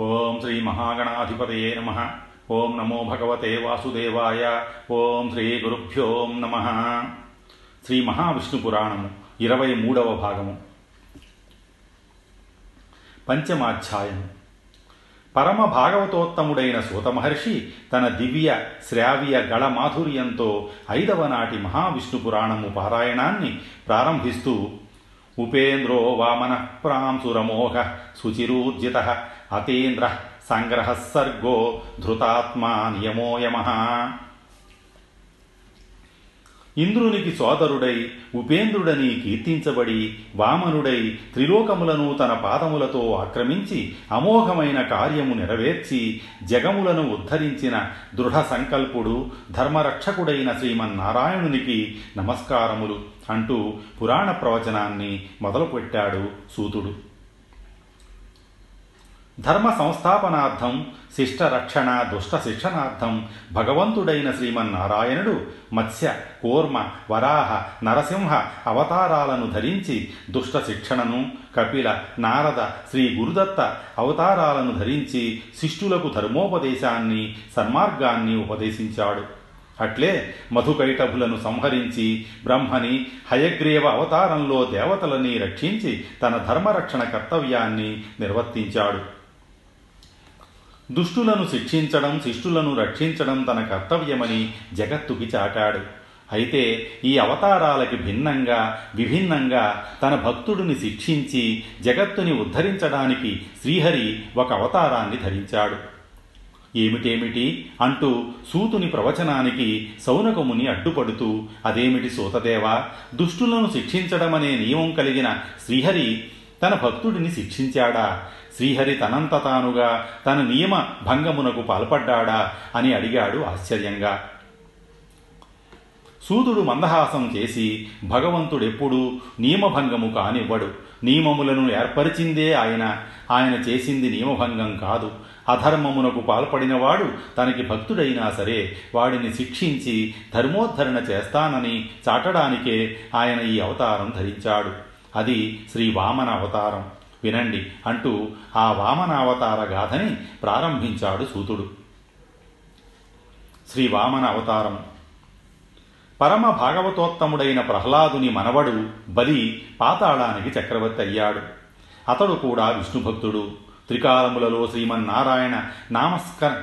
ఓం శ్రీ మహాగణాధిపతయే నమ. ఓం నమో భగవతే వాసుదేవాయ. ఓం శ్రీ గురుభ్యోం నమ. శ్రీ మహావిష్ణు పురాణము ఇరవై మూడవ భాగము. పంచమాధ్యాయము. పరమ భాగవతోత్తముడైన సూత మహర్షి తన దివ్య శ్రావ్య గళ మాధుర్యంతో ఐదవ నాటి మహావిష్ణు పురాణము పారాయణాన్ని ప్రారంభిస్తూ ఉపేంద్రో వామన ప్రాంసురమోఘ శుచిరూర్జిత అతేంద్ర సంగ్రహ సర్గో ధృతాత్మా నియమో ఇంద్రునికి సోదరుడై ఉపేంద్రుడని కీర్తించబడి వామనుడై త్రిలోకములను తన పాదములతో ఆక్రమించి అమోఘమైన కార్యము నెరవేర్చి జగములను ఉద్ధరించిన దృఢ సంకల్పుడు ధర్మరక్షకుడైన శ్రీమన్నారాయణునికి నమస్కారములు అంటూ పురాణ ప్రవచనాన్ని మొదలుపెట్టాడు సూతుడు. ధర్మ సంస్థాపనార్థం శిష్ట రక్షణ దుష్ట శిక్షణార్థం భగవంతుడైన శ్రీమన్నారాయణుడు మత్స్య కూర్మ వరాహ నరసింహ అవతారాలను ధరించి దుష్ట శిక్షణను కపిల నారద శ్రీ గురుదత్త అవతారాలను ధరించి శిష్యులకు ధర్మోపదేశాన్ని సన్మార్గాన్ని ఉపదేశించాడు. అట్లే మధుకైటభులను సంహరించి బ్రహ్మని హయగ్రీవ అవతారంలో దేవతలని రక్షించి తన ధర్మరక్షణ కర్తవ్యాన్ని నిర్వర్తించాడు. దుష్టులను శిక్షించడం శిష్టులను రక్షించడం తన కర్తవ్యమని జగత్తుకి చాటాడు. అయితే ఈ అవతారాలకి భిన్నంగా విభిన్నంగా తన భక్తుడిని శిక్షించి జగత్తుని ఉద్ధరించడానికి శ్రీహరి ఒక అవతారాన్ని ధరించాడు. ఏమిటేమిటి? అంటూ సూతుని ప్రవచనానికి సౌనకముని అడ్డుపడుతూ అదేమిటి సూతదేవా? దుష్టులను శిక్షించడమనే నియమం కలిగిన శ్రీహరి తన భక్తుడిని శిక్షించాడా? శ్రీహరి తనంత తానుగా తన నియమ భంగమునకు పాల్పడ్డాడా? అని అడిగాడు ఆశ్చర్యంగా. సూదుడు మందహాసం చేసి భగవంతుడెప్పుడూ నియమభంగము కానివ్వడు. నియమములను ఏర్పరిచిందే ఆయన. ఆయన చేసింది నియమభంగం కాదు. అధర్మమునకు పాల్పడినవాడు తనకి భక్తుడైనా సరే వాడిని శిక్షించి ధర్మోద్ధరణ చేస్తానని చాటడానికే ఆయన ఈ అవతారం ధరించాడు. అది శ్రీ వామన అవతారం వినండి అంటూ ఆ వామనావతార గాథని ప్రారంభించాడు సూతుడు. శ్రీ వామన అవతారం పరమ భాగవతోత్తముడైన ప్రహ్లాదుని మనవడు బలి పాతాళానికి చక్రవర్తి అయ్యాడు. అతడు కూడా విష్ణుభక్తుడు. త్రికాలములలో శ్రీమన్నారాయణ నామస్కర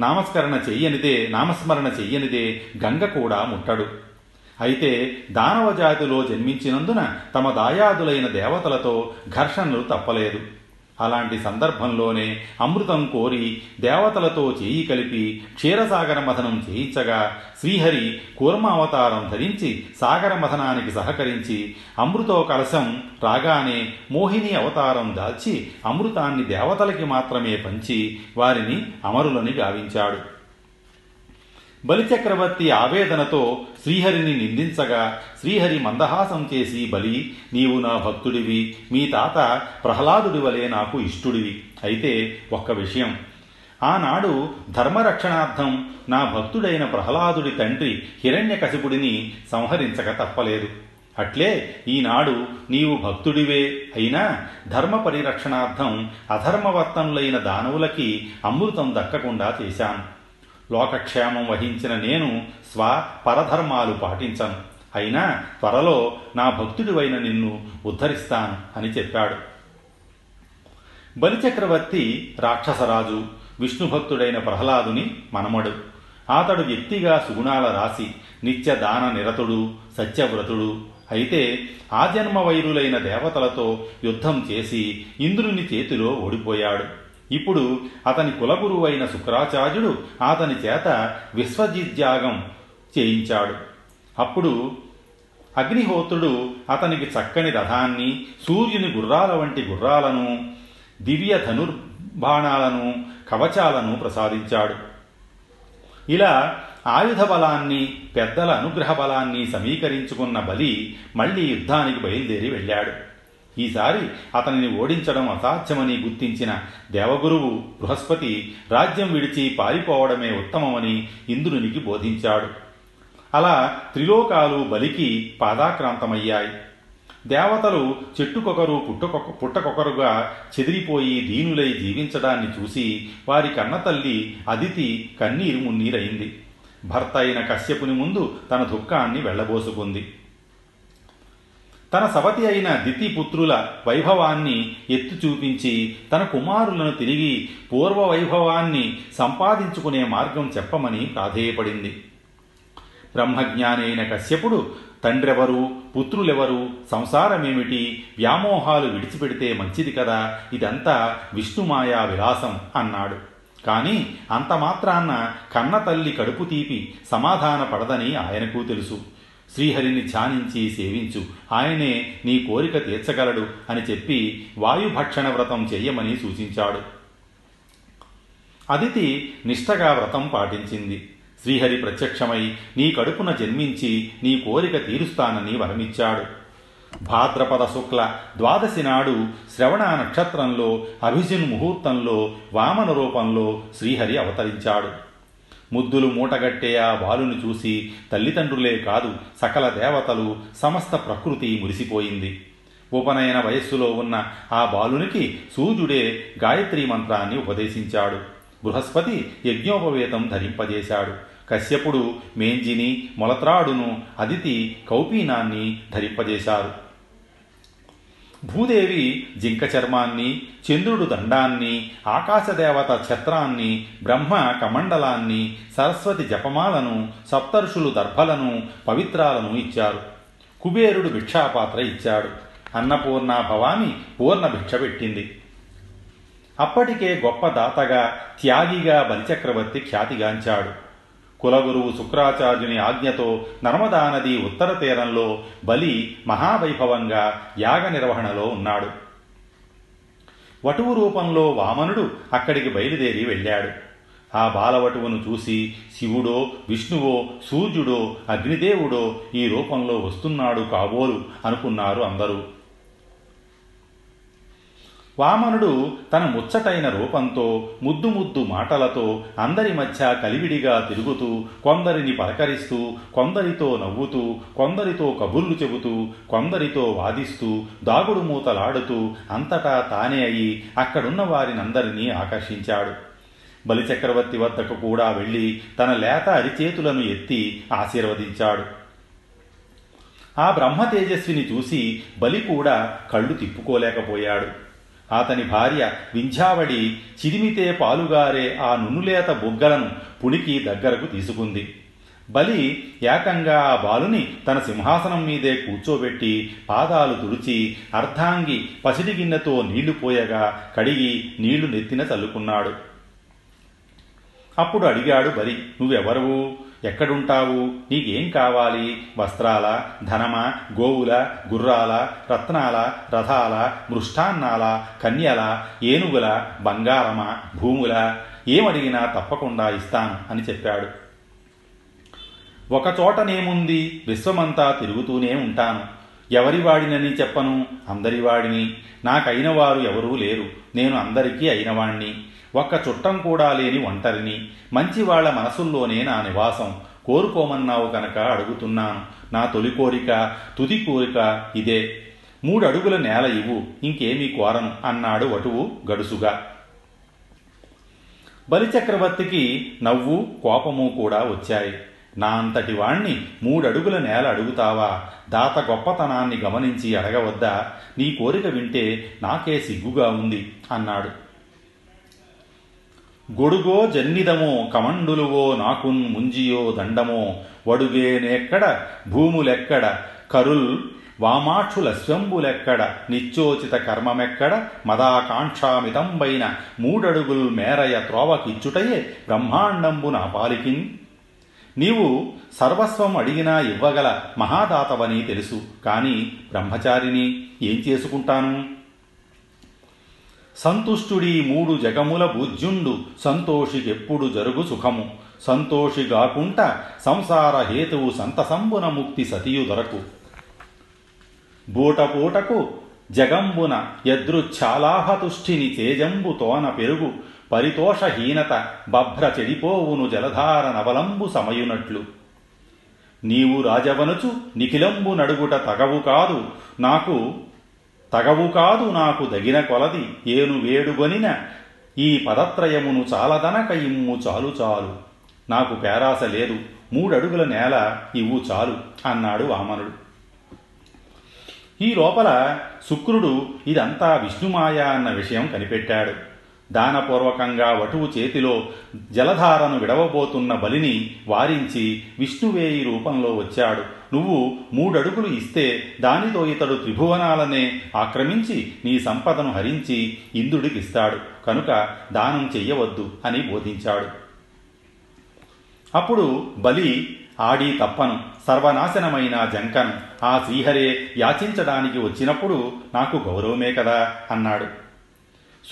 నామస్కరణ చెయ్యనిదే నామస్మరణ చెయ్యనిదే గంగ కూడా ముట్టడు. అయితే దానవ జాతిలో జన్మించినందున తమ దాయాదులైన దేవతలతో ఘర్షణలు తప్పలేదు. అలాంటి సందర్భంలోనే అమృతం కోరి దేవతలతో చేయి కలిపి క్షీరసాగర మథనం చేయించగా శ్రీహరి కూర్మావతారం ధరించి సాగర మథనానికి సహకరించి అమృతో కలశం రాగానే మోహిని అవతారం దాల్చి అమృతాన్ని దేవతలకి మాత్రమే పంచి వారిని అమరులని గావించాడు. బలిచక్రవర్తి ఆవేదనతో శ్రీహరిని నిందించగా శ్రీహరి మందహాసం చేసి బలి నీవు నా భక్తుడివి మీ తాత ప్రహ్లాదుడి వలె నాకు ఇష్టుడివి. అయితే ఒక్క విషయం. ఆనాడు ధర్మరక్షణార్థం నా భక్తుడైన ప్రహ్లాదుడి తండ్రి హిరణ్యకశిపుడిని సంహరించక తప్పలేదు. అట్లే ఈనాడు నీవు భక్తుడివే అయినా ధర్మ పరిరక్షణార్థం అధర్మవర్తనులైన దానవులకి అమృతం దక్కకుండా చేశాను. లోకక్షేమం వహించిన నేను స్వ పరధర్మాలు పాటించను. అయినా త్వరలో నా భక్తుడివైన నిన్ను ఉద్ధరిస్తాను అని చెప్పాడు. బలిచక్రవర్తి రాక్షసరాజు విష్ణుభక్తుడైన ప్రహ్లాదుని మనమడు. అతడు వ్యక్తిగా సుగుణాల రాశి నిత్య దాన నిరతుడు సత్యవ్రతుడు. అయితే ఆజన్మ వైరులైన దేవతలతో యుద్ధం చేసి ఇంద్రుని చేతిలో ఓడిపోయాడు. ఇప్పుడు అతని కులగురువైన శుక్రాచార్యుడు అతని చేత విశ్వజిత్యాగం చేయించాడు. అప్పుడు అగ్నిహోత్రుడు అతనికి చక్కని రథాన్ని సూర్యుని గుర్రాల వంటి గుర్రాలను దివ్య ధనుర్బాణాలను కవచాలను ప్రసాదించాడు. ఇలా ఆయుధ బలాన్ని పెద్దల అనుగ్రహ బలాన్ని సమీకరించుకున్న బలి మళ్ళీ యుద్ధానికి బయలుదేరి వెళ్ళాడు. ఈసారి అతనిని ఓడించడం అసాధ్యమని గుర్తించిన దేవగురువు బృహస్పతి రాజ్యం విడిచి పారిపోవడమే ఉత్తమమని ఇంద్రునికి బోధించాడు. అలా త్రిలోకాలు బలికి పాదాక్రాంతమయ్యాయి. దేవతలు చెట్టుకొకరు పుట్టకొక పుట్టకొకరుగా చెదిరిపోయి దీనులై జీవించడాన్ని చూసి వారి కన్నతల్లి అదితి కన్నీరు మున్నీరైంది. భర్త అయిన కశ్యపుని ముందు తన దుఃఖాన్ని వెళ్ళబోసుకుంది. తన సవతి అయిన దితి పుత్రుల వైభవాన్ని ఎత్తు చూపించి తన కుమారులను తిరిగి పూర్వ వైభవాన్ని సంపాదించుకునే మార్గం చెప్పమని ప్రాధేయపడింది. బ్రహ్మజ్ఞానైన కశ్యపుడు తండ్రెవరు పుత్రులెవరు సంసారమేమిటి వ్యామోహాలు విడిచిపెడితే మంచిది కదా ఇదంతా విష్ణుమాయా విలాసం అన్నాడు. కానీ అంత మాత్రాన్న కన్న తల్లి కడుపు తీపి సమాధాన పడదని ఆయనకు తెలుసు. శ్రీహరిని ధ్యానించి సేవించు. ఆయనే నీ కోరిక తీర్చగలడు అని చెప్పి వాయుభక్షణ వ్రతం చేయమని సూచించాడు. అదితి నిష్టగా వ్రతం పాటించింది. శ్రీహరి ప్రత్యక్షమై నీ కడుపున జన్మించి నీ కోరిక తీరుస్తానని వరమిచ్చాడు. భాద్రపద శుక్ల ద్వాదశి నాడు శ్రవణ నక్షత్రంలో అభిజిన్ ముహూర్తంలో వామన రూపంలో శ్రీహరి అవతరించాడు. ముద్దులు మూటగట్టే ఆ బాలుని చూసి తల్లిదండ్రులే కాదు సకల దేవతలు సమస్త ప్రకృతి మురిసిపోయింది. ఉపనయన వయస్సులో ఉన్న ఆ బాలునికి సూర్యుడే గాయత్రీ మంత్రాన్ని ఉపదేశించాడు. బృహస్పతి యజ్ఞోపవేతం ధరింపజేశాడు. కశ్యపుడు మేంజిని మొలత్రాడును అదితి కౌపీనాన్ని ధరింపజేశారు. భూదేవి జింక చర్మాన్ని చంద్రుడు దండాన్ని ఆకాశదేవత ఛత్రాన్ని బ్రహ్మ కమండలాన్ని సరస్వతి జపమాలను సప్తర్షులు దర్భలను పవిత్రాలను ఇచ్చారు. కుబేరుడు భిక్షాపాత్ర ఇచ్చాడు. అన్నపూర్ణ భవాని పూర్ణ భిక్ష పెట్టింది. అప్పటికే గొప్ప దాతగా త్యాగిగా బలిచక్రవర్తి ఖ్యాతిగాంచాడు. కులగురువు శుక్రాచార్యుని ఆజ్ఞతో నర్మదా నది ఉత్తర తీరంలో బలి మహావైభవంగా యాగ నిర్వహణలో ఉన్నాడు. వటువు రూపంలో వామనుడు అక్కడికి బయలుదేరి వెళ్ళాడు. ఆ బాలవటువును చూసి శివుడో విష్ణువో సూర్యుడో అగ్నిదేవుడో ఈ రూపంలో వస్తున్నాడు కాబోలు అనుకున్నారు అందరూ. వామనుడు తన ముచ్చటైన రూపంతో ముద్దు ముద్దు మాటలతో అందరి మధ్య కలివిడిగా తిరుగుతూ కొందరిని పలకరిస్తూ కొందరితో నవ్వుతూ కొందరితో కబుర్లు చెబుతూ కొందరితో వాదిస్తూ దాగుడు మూతలాడుతూ అంతటా తానే అయి అక్కడున్న వారినందరినీ ఆకర్షించాడు. బలిచక్రవర్తి వద్దకు కూడా వెళ్ళి తన లేత అరిచేతులను ఎత్తి ఆశీర్వదించాడు. ఆ బ్రహ్మ తేజస్విని చూసి బలి కూడా కళ్ళు తిప్పుకోలేకపోయాడు. అతని భార్య వింధ్యావళి చిరిమితే పాలుగారే ఆ నునులేత బొగ్గలను పుణికి దగ్గరకు తీసుకుంది. బలి ఏకంగా ఆ బాలుని తన సింహాసనం మీదే కూర్చోబెట్టి పాదాలు తుడిచి అర్ధాంగి పసిడి గిన్నెతో నీళ్ళు పోయగా కడిగి నీళ్ళు నెత్తిన చల్లుకున్నాడు. అప్పుడు అడిగాడు బలి నువ్వెవరువు? ఎక్కడుంటావు? నీకేం కావాలి? వస్త్రాల ధనమ గోవుల గుర్రాల రత్నాల రథాల మృష్టాన్నాల కన్యల ఏనుగుల బంగారమ భూముల ఏమడిగినా తప్పకుండా ఇస్తాను అని చెప్పాడు. ఒకచోటనేముంది విశ్వమంతా తిరుగుతూనే ఉంటాను. ఎవరివాడినని చెప్పను? అందరివాడిని. నాకైన వారు ఎవరూ లేరు. నేను అందరికీ అయినవాణ్ణి. ఒక్క చుట్టం కూడా లేని ఒంటరిని. మంచివాళ్ళ మనసుల్లోనే నా నివాసం. కోరుకోమన్నావు కనుక అడుగుతున్నాను నా తొలి కోరిక తుది కోరిక ఇదే. మూడు అడుగుల నేల ఇవ్వు. ఇంకేమీ కోరను అన్నాడు వటువు గడుసుగా. బలిచక్రవర్తికి నవ్వు కోపము కూడా వచ్చాయి. నా అంతటి వాణ్ణి మూడడుగుల నేల అడుగుతావా? దాత గొప్పతనాన్ని గమనించి అడగవద్దా? నీ కోరిక వింటే నాకే సిగ్గుగా ఉంది అన్నాడు. గొడుగో జన్నిదమో కమండులువో నాకున్ ముంజియో దండమో వడుగేనెక్కడ భూములెక్కడ కరుల్ వామాక్షుల స్వంబులెక్కడ నిత్యోచిత కర్మమెక్కడ మదాకాంక్షామితంబైన మూడడుగుల్ మేరయ త్రోవకిచ్చుటయే బ్రహ్మాండంబు నా పాలికిన్. నీవు సర్వస్వం అడిగినా ఇవ్వగల మహాదాతవని తెలుసు కాని బ్రహ్మచారిని ఏం చేసుకుంటాను? సంతుష్టుడి మూడు జగముల బుజ్జుండు సంతోషికెప్పుడు జరుగు సుఖము. సంతోషిగాకుంట సంసార హేతువు సంతసంబున ముక్తి సతియు దొరకు. బూటపూటకు జగంబున యదృచ్ఛాలాహతుష్ఠిని తేజంబు తోన పెరుగు. పరితోషహీనత బభ్ర చెడిపోవును జలధార నవలంబు సమయునట్లు. నీవు రాజవనుచు నిఖిలంబు నడుగుట తగవు కాదు. నాకు తగవు కాదు నాకు దగిన కొలది ఏను వేడుగొనిన ఈ పదత్రయమును చాలదనక ఇమ్ము చాలు చాలు. నాకు పేరాస లేదు మూడడుగుల నేల ఇవ్వు చాలు అన్నాడు వామనుడు. ఈ లోపల శుక్రుడు ఇదంతా విష్ణుమాయ అన్న విషయం కనిపెట్టాడు. దానపూర్వకంగా వటువు చేతిలో జలధారను విడవబోతున్న బలిని వారించి విష్ణువేయి రూపంలో వచ్చాడు. నువ్వు మూడడుగులు ఇస్తే దానితో ఇతడు త్రిభువనాలనే ఆక్రమించి నీ సంపదను హరించి ఇంద్రుడికిస్తాడు. కనుక దానం చెయ్యవద్దు అని బోధించాడు. అప్పుడు బలి ఆడి తప్పను సర్వనాశనమైన జంకను ఆ శ్రీహరే యాచించడానికి వచ్చినప్పుడు నాకు గౌరవమే కదా అన్నాడు.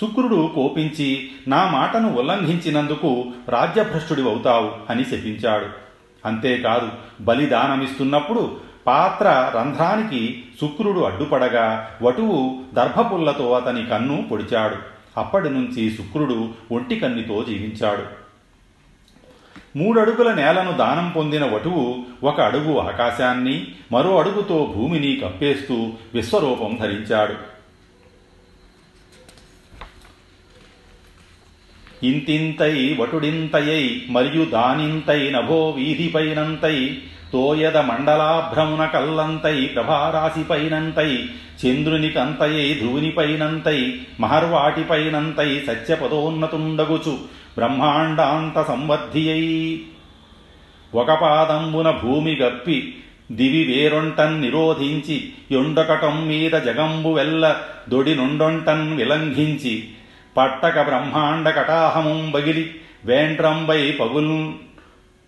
శుక్రుడు కోపించి నా మాటను ఉల్లంఘించినందుకు రాజ్యభ్రష్టుడి అవుతావు అని శపించాడు. అంతేకాదు బలిదానమిస్తున్నప్పుడు పాత్ర రంధ్రానికి శుక్రుడు అడ్డుపడగా వటువు దర్భపుల్లతో అతని కన్ను పొడిచాడు. అప్పటి నుంచి శుక్రుడు ఒంటి కన్నితో జీవించాడు. మూడడుగుల నేలను దానం పొందిన వటువు ఒక అడుగు ఆకాశాన్ని మరో అడుగుతో భూమిని కప్పేస్తూ విశ్వరూపం ధరించాడు. ఇంతింతై వటుడింతయై మరియు దానింతై నభో వీధిపైనంతై తోయద మండలాభ్రమున కల్లంతై ప్రభారాశిపైనంతై చంద్రునికంతయై ధ్రువునిపైనంతై మహర్వాటిపైనంతై సత్యపదోన్నతుండగుచు బ్రహ్మాండాంత సంవర్ధియై ఒక పాదంబున భూమి గప్పి దివి వేరొంటన్ నిరోధించి యొండకటం మీద జగంబు వెల్ల దొడి నుండొంటన్ విలంఘించి పట్టక బ్రహ్మాండ కటాహముం బగిలి వేంట్రంబై పగుల్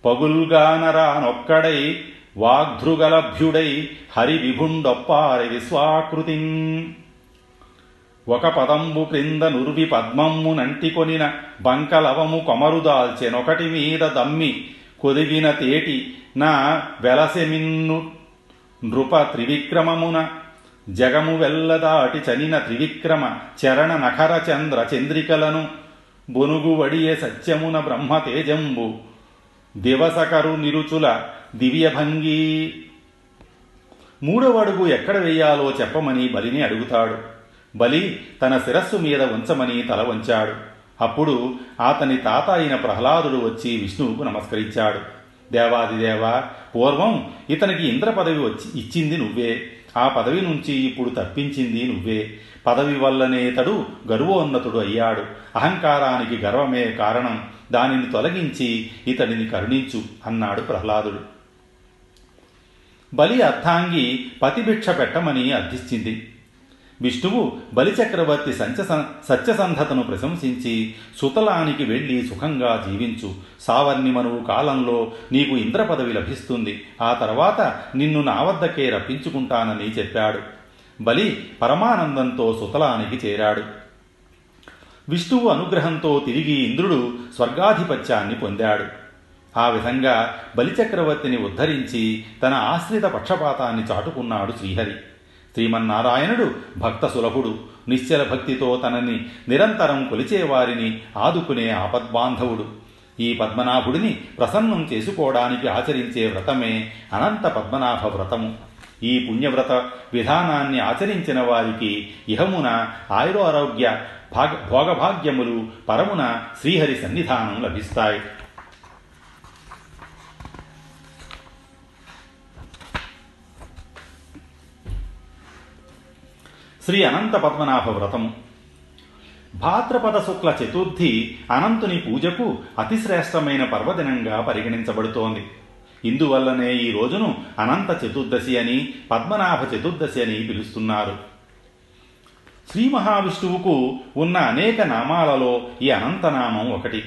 పగుల్గానరానొక్కడై వాగ్ధృగలభ్యుడై హరి విభుండొప్పారి విశ్వాకృతి. ఒక పదంబు క్రింద నుర్వి పద్మమ్ము నంటికొనిన బంకలవము కొమరుదాల్చెనొకటి మీద దమ్మి కొదిగిన తేటి నా వెలసెమిన్ను నృప త్రివిక్రమమున జగము వెల్లదాటి చనిన త్రివిక్రమ చరణ నఖర చంద్ర చంద్రికలను బొనుగు వడియే సత్యమున బ్రహ్మ తేజంబు. దివసకరు నిరుచుల దివ్యభంగి మూడవ అడుగు ఎక్కడ వేయాలో చెప్పమని బలిని అడుగుతాడు. బలి తన శిరస్సు మీద ఉంచమని తల వంచాడు. అప్పుడు అతని తాత అయిన ప్రహ్లాదుడు వచ్చి విష్ణువుకు నమస్కరించాడు. దేవాదిదేవ పూర్వం ఇతనికి ఇంద్ర పదవి వచ్చి ఇచ్చింది నువ్వే. ఆ పదవి నుంచి ఇప్పుడు తప్పించింది నువ్వే. పదవి వల్లనే తడు గర్వోన్నతుడు అయ్యాడు. అహంకారానికి గర్వమే కారణం. దానిని తొలగించి ఇతడిని కరుణించు అన్నాడు ప్రహ్లాదుడు. బలి అర్థాంగి పతిభిక్ష పెట్టమని అర్థించింది. విష్ణువు బలిచక్రవర్తి సంచ సత్యసంధతను ప్రశంసించి సుతలానికి వెళ్ళి సుఖంగా జీవించు. సావర్ణిమనువు కాలంలో నీకు ఇంద్ర పదవి లభిస్తుంది. ఆ తర్వాత నిన్ను నా వద్దకే రప్పించుకుంటానని చెప్పాడు. బలి పరమానందంతో సుతలానికి చేరాడు. విష్ణువు అనుగ్రహంతో తిరిగి ఇంద్రుడు స్వర్గాధిపత్యాన్ని పొందాడు. ఆ విధంగా బలిచక్రవర్తిని ఉద్ధరించి తన ఆశ్రిత పక్షపాతాన్ని చాటుకున్నాడు శ్రీహరి. శ్రీమన్నారాయణుడు భక్త సులభుడు. నిశ్చల భక్తితో తనని నిరంతరం కొలిచేవారిని ఆదుకునే ఆపద్బాంధవుడు. ఈ పద్మనాభుడిని ప్రసన్నం చేసుకోవడానికి ఆచరించే వ్రతమే అనంత పద్మనాభ వ్రతము. ఈ పుణ్యవ్రత విధానాన్ని ఆచరించిన వారికి ఇహమున ఆయురారోగ్య భాగ భోగభాగ్యములు పరమున శ్రీహరి సన్నిధానం లభిస్తాయి. శ్రీ అనంత పద్మనాభ వ్రతము భాద్రపద శుక్ల చతుర్థి అనంతుని పూజకు అతిశ్రేష్టమైన పర్వదినంగా పరిగణించబడుతోంది. ఇందువల్లనే ఈ రోజును అనంత చతుర్దశి అని పద్మనాభ చతుర్దశి అని పిలుస్తున్నారు. శ్రీ మహావిష్ణువుకు ఉన్న అనేక నామాలలో ఈ అనంతనామం ఒకటి.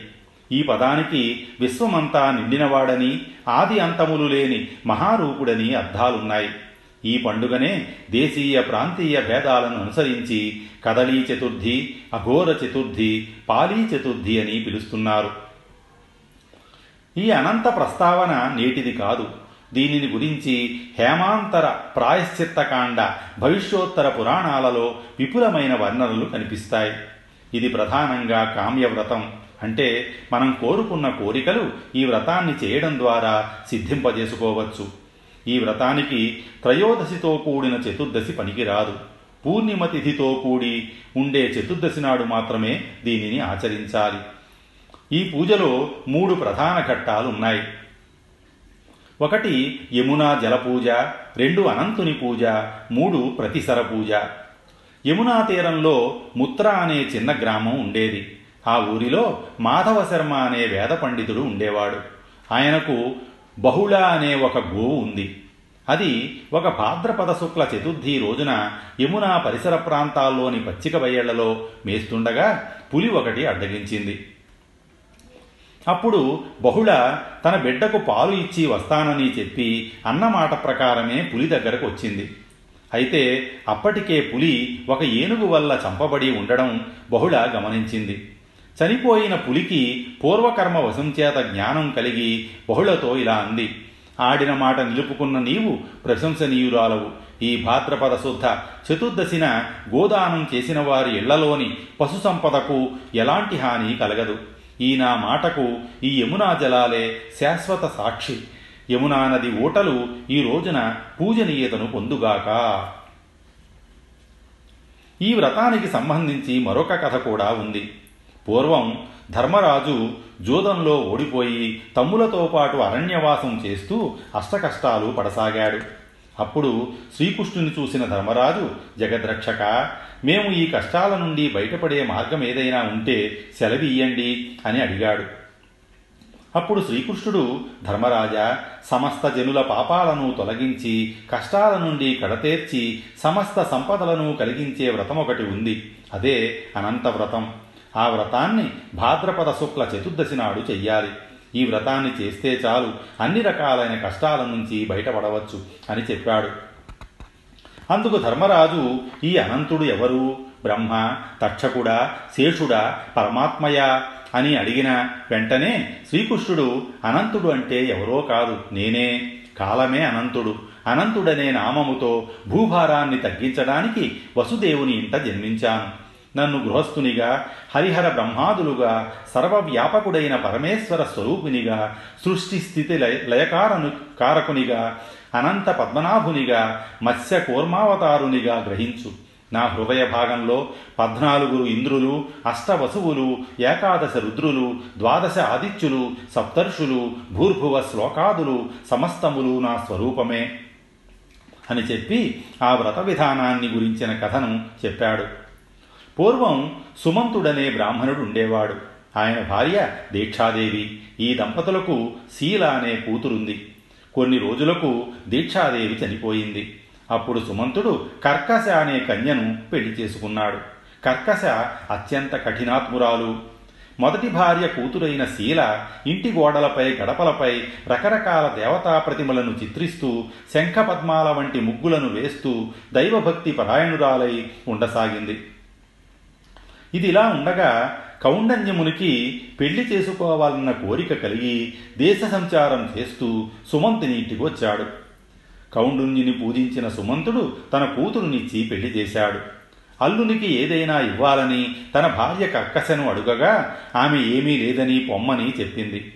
ఈ పదానికి విశ్వమంతా నిండినవాడని ఆది అంతములు లేని మహారూపుడని అర్థాలున్నాయి. ఈ పండుగనే దేశీయ ప్రాంతీయ భేదాలను అనుసరించి కదలీ చతుర్థి అఘోర చతుర్థి పాలీ చతుర్థి అని పిలుస్తున్నారు. ఈ అనంత ప్రస్తావన నేటిది కాదు. దీనిని గురించి హేమాంతర ప్రాయశ్చిత్తకాండ భవిష్యోత్తర పురాణాలలో విపులమైన వర్ణనలు కనిపిస్తాయి. ఇది ప్రధానంగా కామ్యవ్రతం అంటే మనం కోరుకున్న కోరికలు ఈ వ్రతాన్ని చేయడం ద్వారా సిద్ధింపజేసుకోవచ్చు. ఈ వ్రతానికి త్రయోదశితో కూడిన చతుర్దశి పనికిరాదు. పూర్ణిమ తిథితో కూడి ఉండే చతుర్దశి నాడు మాత్రమే దీనిని ఆచరించాలి. ఈ పూజలో మూడు ప్రధాన ఘట్టాలు ఉన్నాయి. ఒకటి యమునా జలపూజ రెండు అనంతుని పూజ మూడు ప్రతిసర పూజ. యమునా తీరంలో ముత్ర అనే చిన్న గ్రామం ఉండేది. ఆ ఊరిలో మాధవ శర్మ అనే వేద పండితుడు ఉండేవాడు. ఆయనకు బహుళ అనే ఒక గోవు ఉంది. అది ఒక భాద్రపద శుక్ల చతుర్థి రోజున యమునా పరిసర ప్రాంతాల్లోని పచ్చిక బయళ్ళలో మేస్తుండగా పులి ఒకటి అడ్డగించింది. అప్పుడు బహుళ తన బిడ్డకు పాలు ఇచ్చి వస్తానని చెప్పి అన్నమాట ప్రకారమే పులి దగ్గరకు వచ్చింది. అయితే అప్పటికే పులి ఒక ఏనుగు వల్ల చంపబడి ఉండడం బహుళ గమనించింది. చనిపోయిన పులికి పూర్వకర్మ వశం చేత జ్ఞానం కలిగి బహుళతో ఇలా అంది. ఆడిన మాట నిలుపుకున్న నీవు ప్రశంసనీయురాలవు. ఈ భాద్రపద శుద్ధ చతుర్దశిన గోదానం చేసిన వారి ఇళ్ళలోని పశు సంపదకు ఎలాంటి హాని కలగదు. ఈ నా మాటకు ఈ యమునా జలాలే శాశ్వత సాక్షి. యమునా నది ఓటలు ఈ రోజున పూజనీయతను పొందుగాక. ఈ వ్రతానికి సంబంధించి మరొక కథ కూడా ఉంది. పూర్వం ధర్మరాజు జూదంలో ఓడిపోయి తమ్ములతో పాటు అరణ్యవాసం చేస్తూ అష్టకష్టాలు పడసాగాడు. అప్పుడు శ్రీకృష్ణుని చూసిన ధర్మరాజు జగద్రక్షక మేము ఈ కష్టాల నుండి బయటపడే మార్గం ఏదైనా ఉంటే సెలవియ్యండి అని అడిగాడు. అప్పుడు శ్రీకృష్ణుడు ధర్మరాజా సమస్త జనుల పాపాలను తొలగించి కష్టాల నుండి కడతేర్చి సమస్త సంపదలను కలిగించే వ్రతం ఒకటి ఉంది. అదే అనంత వ్రతం. ఆ వ్రతాన్ని భాద్రపద శుక్ల చతుర్దశి నాడు చెయ్యాలి. ఈ వ్రతాన్ని చేస్తే చాలు. అన్ని రకాలైన కష్టాల నుంచి బయటపడవచ్చు అని చెప్పాడు. అందుకు ధర్మరాజు ఈ అనంతుడు ఎవరు? బ్రహ్మ తక్షకుడా శేషుడా పరమాత్మయా? అని అడిగిన వెంటనే శ్రీకృష్ణుడు అనంతుడు అంటే ఎవరో కాదు నేనే. కాలమే అనంతుడు. అనంతుడనే నామముతో భూభారాన్ని తగ్గించడానికి వసుదేవుని ఇంట జన్మించాను. నన్ను గృహస్థునిగా హరిహర బ్రహ్మాదులుగా సర్వవ్యాపకుడైన పరమేశ్వర స్వరూపునిగా సృష్టి స్థితి లయ లయకారను కారకునిగా అనంత పద్మనాభునిగా మత్స్య కూర్మావతారునిగా గ్రహించు. నా హృదయ భాగంలో పద్నాలుగురు ఇంద్రులు అష్టవసువులు ఏకాదశ రుద్రులు ద్వాదశ ఆదిత్యులు సప్తర్షులు భూర్భువ శ్లోకాదులు సమస్తములు నా స్వరూపమే అని చెప్పి ఆ వ్రత విధానాన్ని గురించిన కథను చెప్పాడు. పూర్వం సుమంతుడనే బ్రాహ్మణుడు ఉండేవాడు ఆయన భార్య దీక్షాదేవి. ఈ దంపతులకు శీల అనే కూతురుంది. కొన్ని రోజులకు దీక్షాదేవి చనిపోయింది. అప్పుడు సుమంతుడు కర్కశ అనే కన్యను పెళ్ళి చేసుకున్నాడు. కర్కశ అత్యంత కఠినాత్మురాలు. మొదటి భార్య కూతురైన శీల ఇంటి గోడలపై గడపలపై రకరకాల దేవతా ప్రతిమలను చిత్రిస్తూ శంఖపద్మాల వంటి ముగ్గులను వేస్తూ దైవభక్తి పరాయణురాలై ఉండసాగింది. ఇది ఇలా ఉండగా కౌండన్యమునికి పెళ్ళి చేసుకోవాలన్న కోరిక కలిగి దేశ సంచారం చేస్తూ సుమంతుని ఇంటికి వచ్చాడు. కౌండున్యుని పూజించిన సుమంతుడు తన కూతురునిచ్చి పెళ్ళి చేశాడు. అల్లునికి ఏదైనా ఇవ్వాలని తన భార్య కక్కసను అడుగగా ఆమె ఏమీ లేదని పొమ్మని చెప్పింది.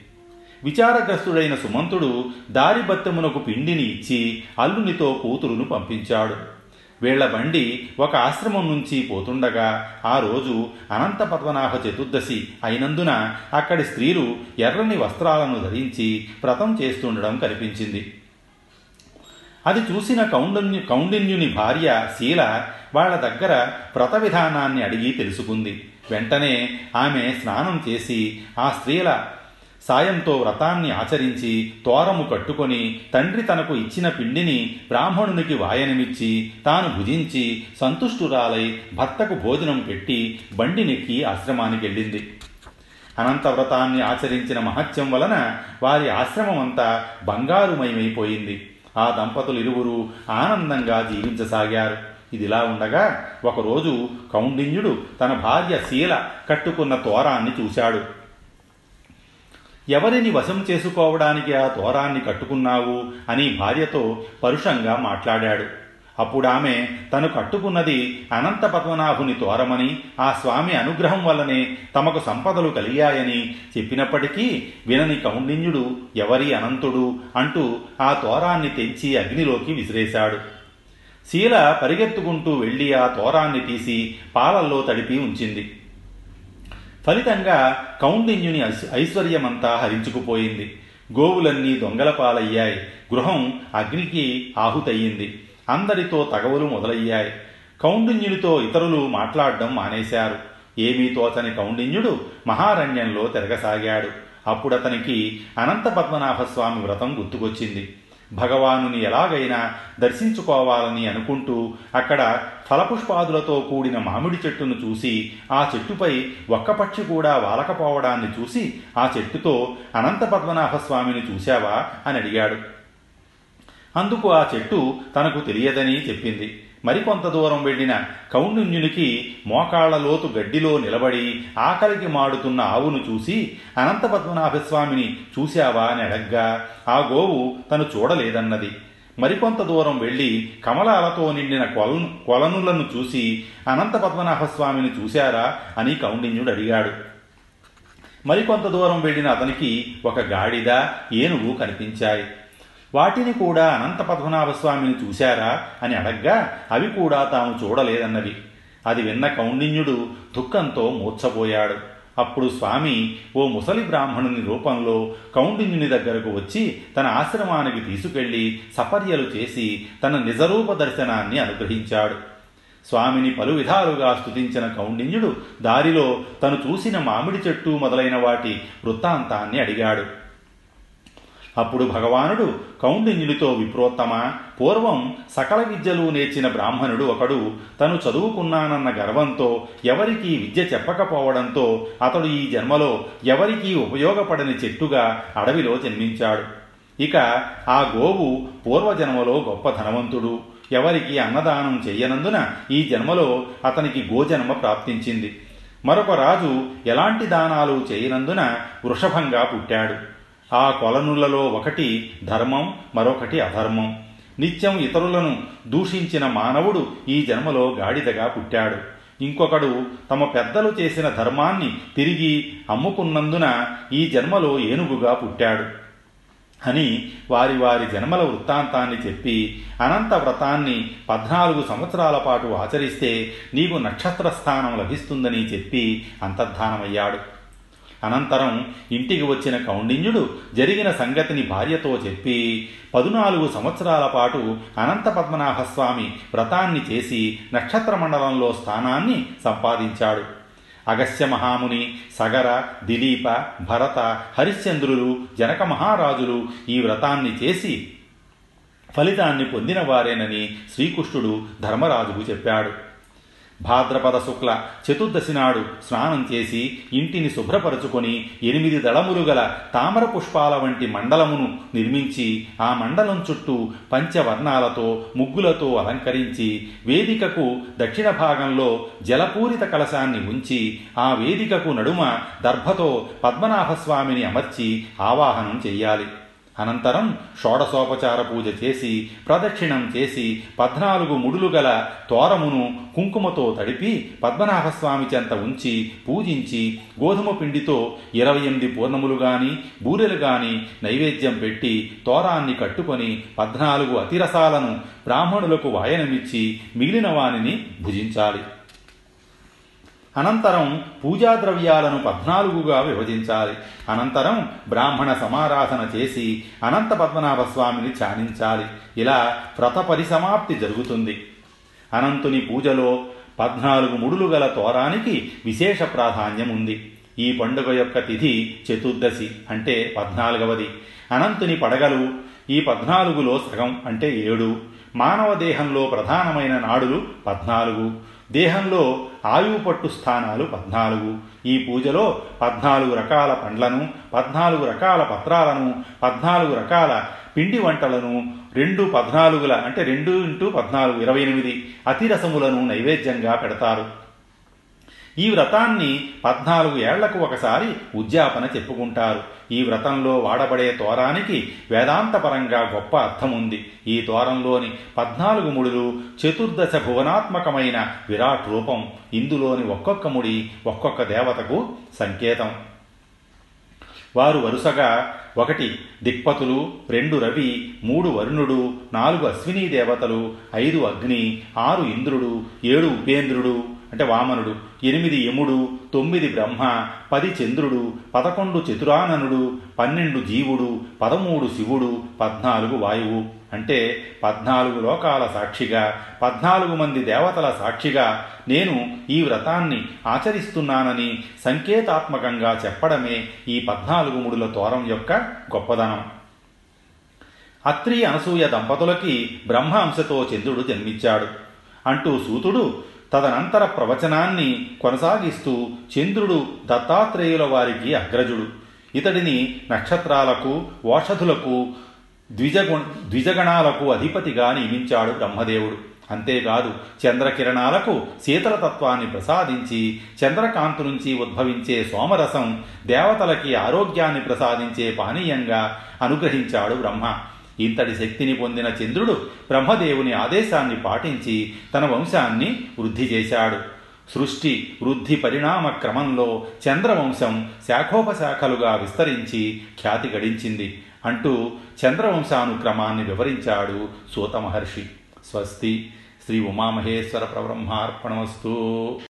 విచారగ్రస్తుడైన సుమంతుడు దారిబత్తమునకు పిండిని ఇచ్చి అల్లునితో కూతురును పంపించాడు. వీళ్ళ బండి ఒక ఆశ్రమం నుంచి పోతుండగా ఆ రోజు అనంత పద్మనాభ చతుర్దశి అయినందున అక్కడి స్త్రీలు ఎర్రని వస్త్రాలను ధరించి వ్రతం చేస్తుండడం కనిపించింది. అది చూసిన కౌండన్యు కౌండిన్యుని భార్య శీల వాళ్ళ దగ్గర వ్రత విధానాన్ని అడిగి తెలుసుకుంది. వెంటనే ఆమె స్నానం చేసి ఆ స్త్రీల సాయంతో వ్రతాన్ని ఆచరించి తోరము కట్టుకొని తండ్రి తనకు ఇచ్చిన పిండిని బ్రాహ్మణునికి వాయనమిచ్చి తాను భుజించి సంతుష్టురాలై భర్తకు భోజనం పెట్టి బండి నెక్కి ఆశ్రమానికి వెళ్ళింది. అనంత వ్రతాన్ని ఆచరించిన మహత్యం వలన వారి ఆశ్రమమంతా బంగారుమయమైపోయింది. ఆ దంపతులు ఇరువురు ఆనందంగా జీవించసాగారు. ఇదిలా ఉండగా ఒకరోజు కౌండిన్యుడు తన భార్య శీల కట్టుకున్న తోరాన్ని చూశాడు. ఎవరిని వశం చేసుకోవడానికి ఆ తోరాన్ని కట్టుకున్నావు అని భార్యతో పరుషంగా మాట్లాడాడు. అప్పుడు ఆమె తను కట్టుకున్నది అనంత పద్మనాభుని తోరమని ఆ స్వామి అనుగ్రహం వల్లనే తమకు సంపదలు కలిగాయని చెప్పినప్పటికీ వినని కౌండిన్యుడు ఎవరి అనంతుడు అంటూ ఆ తోరాన్ని తెంచి అగ్నిలోకి విసిరేశాడు. శీల పరిగెత్తుకుంటూ వెళ్ళి ఆ తోరాన్ని తీసి పాలల్లో తడిపి ఉంచింది. ఫలితంగా కౌండిన్యుని ఐశ్వర్యమంతా హరించుకుపోయింది. గోవులన్నీ దొంగల పాలయ్యాయి. గృహం అగ్నికి ఆహుతయ్యింది. అందరితో తగవులు మొదలయ్యాయి. కౌండిన్యునితో ఇతరులు మాట్లాడడం మానేశారు. ఏమీ తోచని కౌండిన్యుడు మహారణ్యంలో తిరగసాగాడు. అప్పుడతనికి అనంత పద్మనాభస్వామి వ్రతం గుర్తుకొచ్చింది. భగవానుని ఎలాగైనా దర్శించుకోవాలని అనుకుంటూ అక్కడ ఫలపుష్పాదులతో కూడిన మామిడి చెట్టును చూసి ఆ చెట్టుపై ఒక్క పక్షి కూడా వాలకపోవడాన్ని చూసి ఆ చెట్టుతో అనంత పద్మనాభ స్వామిని చూశావా? అని అడిగాడు. అందుకు ఆ చెట్టు తనకు తెలియదని చెప్పింది. మరికొంత దూరం వెళ్ళిన కౌండిన్యునికి మోకాళ్ళ లోతు గడ్డిలో నిలబడి ఆకలికి మాడుతున్న ఆవును చూసి అనంతపద్మనాభస్వామిని చూశావా? అని అడగ్గా ఆ గోవు తను చూడలేదన్నది. మరికొంత దూరం వెళ్ళి కమలాలతో నిండిన కొల కొలనులను చూసి అనంత పద్మనాభస్వామిని చూశారా? అని కౌండిన్యుడు అడిగాడు. మరికొంత దూరం వెళ్ళిన అతనికి ఒక గాడిద ఏనుగు కనిపించాయి. వాటిని కూడా అనంత పద్మనాభస్వామిని చూశారా అని అడగ్గా అవి కూడా తాము చూడలేదన్నవి. అది విన్న కౌండిన్యుడు దుఃఖంతో మూర్చపోయాడు అప్పుడు స్వామి ఓ ముసలి బ్రాహ్మణుని రూపంలో కౌండిన్యుని దగ్గరకు వచ్చి తన ఆశ్రమానికి తీసుకెళ్ళి సపర్యలు చేసి తన నిజరూప దర్శనాన్ని అనుగ్రహించాడు. స్వామిని పలు విధాలుగా స్థుతించిన కౌండిన్యుడు దారిలో తను చూసిన మామిడి చెట్టు మొదలైన వాటి వృత్తాంతాన్ని అడిగాడు. అప్పుడు భగవానుడు కౌండిన్యుడితో విప్రోత్తమ పూర్వం సకల విద్యలు నేర్చిన బ్రాహ్మణుడు ఒకడు తను చదువుకున్నానన్న గర్వంతో ఎవరికీ విద్య చెప్పకపోవడంతో అతడు ఈ జన్మలో ఎవరికీ ఉపయోగపడని చెట్టుగా అడవిలో జన్మించాడు. ఇక ఆ గోవు పూర్వజన్మలో గొప్ప ధనవంతుడు. ఎవరికి అన్నదానం చెయ్యనందున ఈ జన్మలో అతనికి గోజన్మ ప్రాప్తించింది. మరొక రాజు ఎలాంటి దానాలు చేయనందున వృషభంగా పుట్టాడు. ఆ కొలనులలో ఒకటి ధర్మం మరొకటి అధర్మం. నిత్యం ఇతరులను దూషించిన మానవుడు ఈ జన్మలో గాడిదగా పుట్టాడు. ఇంకొకడు తమ పెద్దలు చేసిన ధర్మాన్ని తిరిగి అమ్ముకున్నందున ఈ జన్మలో ఏనుగుగా పుట్టాడు. అని వారి వారి జన్మల వృత్తాంతాన్ని చెప్పి అనంత వ్రతాన్ని పద్నాలుగు సంవత్సరాల పాటు ఆచరిస్తే నీకు నక్షత్ర స్థానం లభిస్తుందని చెప్పి అంతర్ధానమయ్యాడు. అనంతరం ఇంటికి వచ్చిన కౌండిన్యుడు జరిగిన సంగతిని భార్యతో చెప్పి పదునాలుగు సంవత్సరాల పాటు అనంత పద్మనాభస్వామి వ్రతాన్ని చేసి నక్షత్ర మండలంలో స్థానాన్ని సంపాదించాడు. అగస్త్య మహాముని సగర దిలీప భరత హరిశ్చంద్రులు జనక మహారాజులు ఈ వ్రతాన్ని చేసి ఫలితాన్ని పొందిన వారేనని శ్రీకృష్ణుడు ధర్మరాజుకు చెప్పాడు. భాద్రపద శుక్ల చతుర్దశి నాడు స్నానం చేసి ఇంటిని శుభ్రపరుచుకొని ఎనిమిది దళములు గల తామర పుష్పాల వంటి మండలమును నిర్మించి ఆ మండలం చుట్టూ పంచవర్ణాలతో ముగ్గులతో అలంకరించి వేదికకు దక్షిణ భాగంలో జలపూరిత కలశాన్ని ఉంచి ఆ వేదికకు నడుమ దర్భతో పద్మనాభస్వామిని అమర్చి ఆవాహనం చెయ్యాలి అనంతరం షోడశోపచార పూజ చేసి ప్రదక్షిణం చేసి పద్నాలుగు ముడులు గల తోరమును కుంకుమతో తడిపి పద్మనాభస్వామి చెంత ఉంచి పూజించి గోధుమ పిండితో ఇరవై ఎనిమిది పూర్ణములు గాని బూరెలు గాని నైవేద్యం పెట్టి తోరాన్ని కట్టుకొని పద్నాలుగు అతిరసాలను బ్రాహ్మణులకు వాయనమిచ్చి మిగిలిన వానిని భుజించాలి. అనంతరం పూజా ద్రవ్యాలను పద్నాలుగుగా విభజించాలి. అనంతరం బ్రాహ్మణ సమారాధన చేసి అనంత పద్మనాభ స్వామిని ధ్యానించాలి. ఇలా వ్రత పరిసమాప్తి జరుగుతుంది. అనంతుని పూజలో పద్నాలుగు ముడులు గల తోరానికి విశేష ప్రాధాన్యం ఉంది ఈ పండుగ యొక్క తిథి చతుర్దశి అంటే పద్నాలుగవది. అనంతుని పడగలు ఈ పద్నాలుగులో సగం అంటే ఏడు. మానవ దేహంలో ప్రధానమైన నాడులు పద్నాలుగు. దేహంలో ఆయువు పట్టు స్థానాలు పద్నాలుగు. ఈ పూజలో పద్నాలుగు రకాల పండ్లను పద్నాలుగు రకాల పత్రాలను పద్నాలుగు రకాల పిండి వంటలను రెండు పద్నాలుగుల అంటే రెండు ఇంటూ పద్నాలుగు ఇరవై ఎనిమిది అతిరసములను నైవేద్యంగా పెడతారు. ఈ వ్రతాన్ని పద్నాలుగు ఏళ్ళకు ఒకసారి ఉద్యాపన చెప్పుకుంటారు. ఈ వ్రతంలో వాడబడే తోరానికి వేదాంతపరంగా గొప్ప అర్థం ఉంది ఈ తోరంలోని పద్నాలుగు ముడులు చతుర్దశ భువనాత్మకమైన విరాట్ రూపం. ఇందులోని ఒక్కొక్క ముడి ఒక్కొక్క దేవతకు సంకేతం. వారు వరుసగా ఒకటి దిక్పతులు రెండు రవి మూడు వరుణుడు నాలుగు అశ్వినీ దేవతలు ఐదు అగ్ని ఆరు ఇంద్రుడు ఏడు ఉపేంద్రుడు అంటే వామనుడు ఎనిమిది యముడు తొమ్మిది బ్రహ్మ పది చంద్రుడు పదకొండు చతురాననుడు పన్నెండు జీవుడు పదమూడు శివుడు పద్నాలుగు వాయువు. అంటే పద్నాలుగు లోకాల సాక్షిగా పద్నాలుగు మంది దేవతల సాక్షిగా నేను ఈ వ్రతాన్ని ఆచరిస్తున్నానని సంకేతాత్మకంగా చెప్పడమే ఈ పద్నాలుగు ముడుల తోరం యొక్క గొప్పదనం. అత్రి అనసూయ దంపతులకి బ్రహ్మ అంశతో చంద్రుడు జన్మించాడు. అంటూ సూతుడు తదనంతర ప్రవచనాన్ని కొనసాగిస్తూ చంద్రుడు దత్తాత్రేయుల వారికి అగ్రజుడు. ఇతడిని నక్షత్రాలకు ఓషధులకు ద్విజగు ద్విజగణాలకు అధిపతిగా నియమించాడు బ్రహ్మదేవుడు. అంతేకాదు చంద్రకిరణాలకు శీతలతత్వాన్ని ప్రసాదించి చంద్రకాంతు నుంచి ఉద్భవించే సోమరసం దేవతలకి ఆరోగ్యాన్ని ప్రసాదించే పానీయంగా అనుగ్రహించాడు బ్రహ్మ. ఇంతటి శక్తిని పొందిన చంద్రుడు బ్రహ్మదేవుని ఆదేశాన్ని పాటించి తన వంశాన్ని వృద్ధి చేశాడు. సృష్టి వృద్ధి పరిణామ క్రమంలో చంద్రవంశం శాఖోపశాఖలుగా విస్తరించి ఖ్యాతి గడించింది. అంటూ చంద్రవంశానుక్రమాన్ని వివరించాడు సూత మహర్షి స్వస్తి. శ్రీ ఉమామహేశ్వర ప్రబ్రహ్మార్పణమస్తు.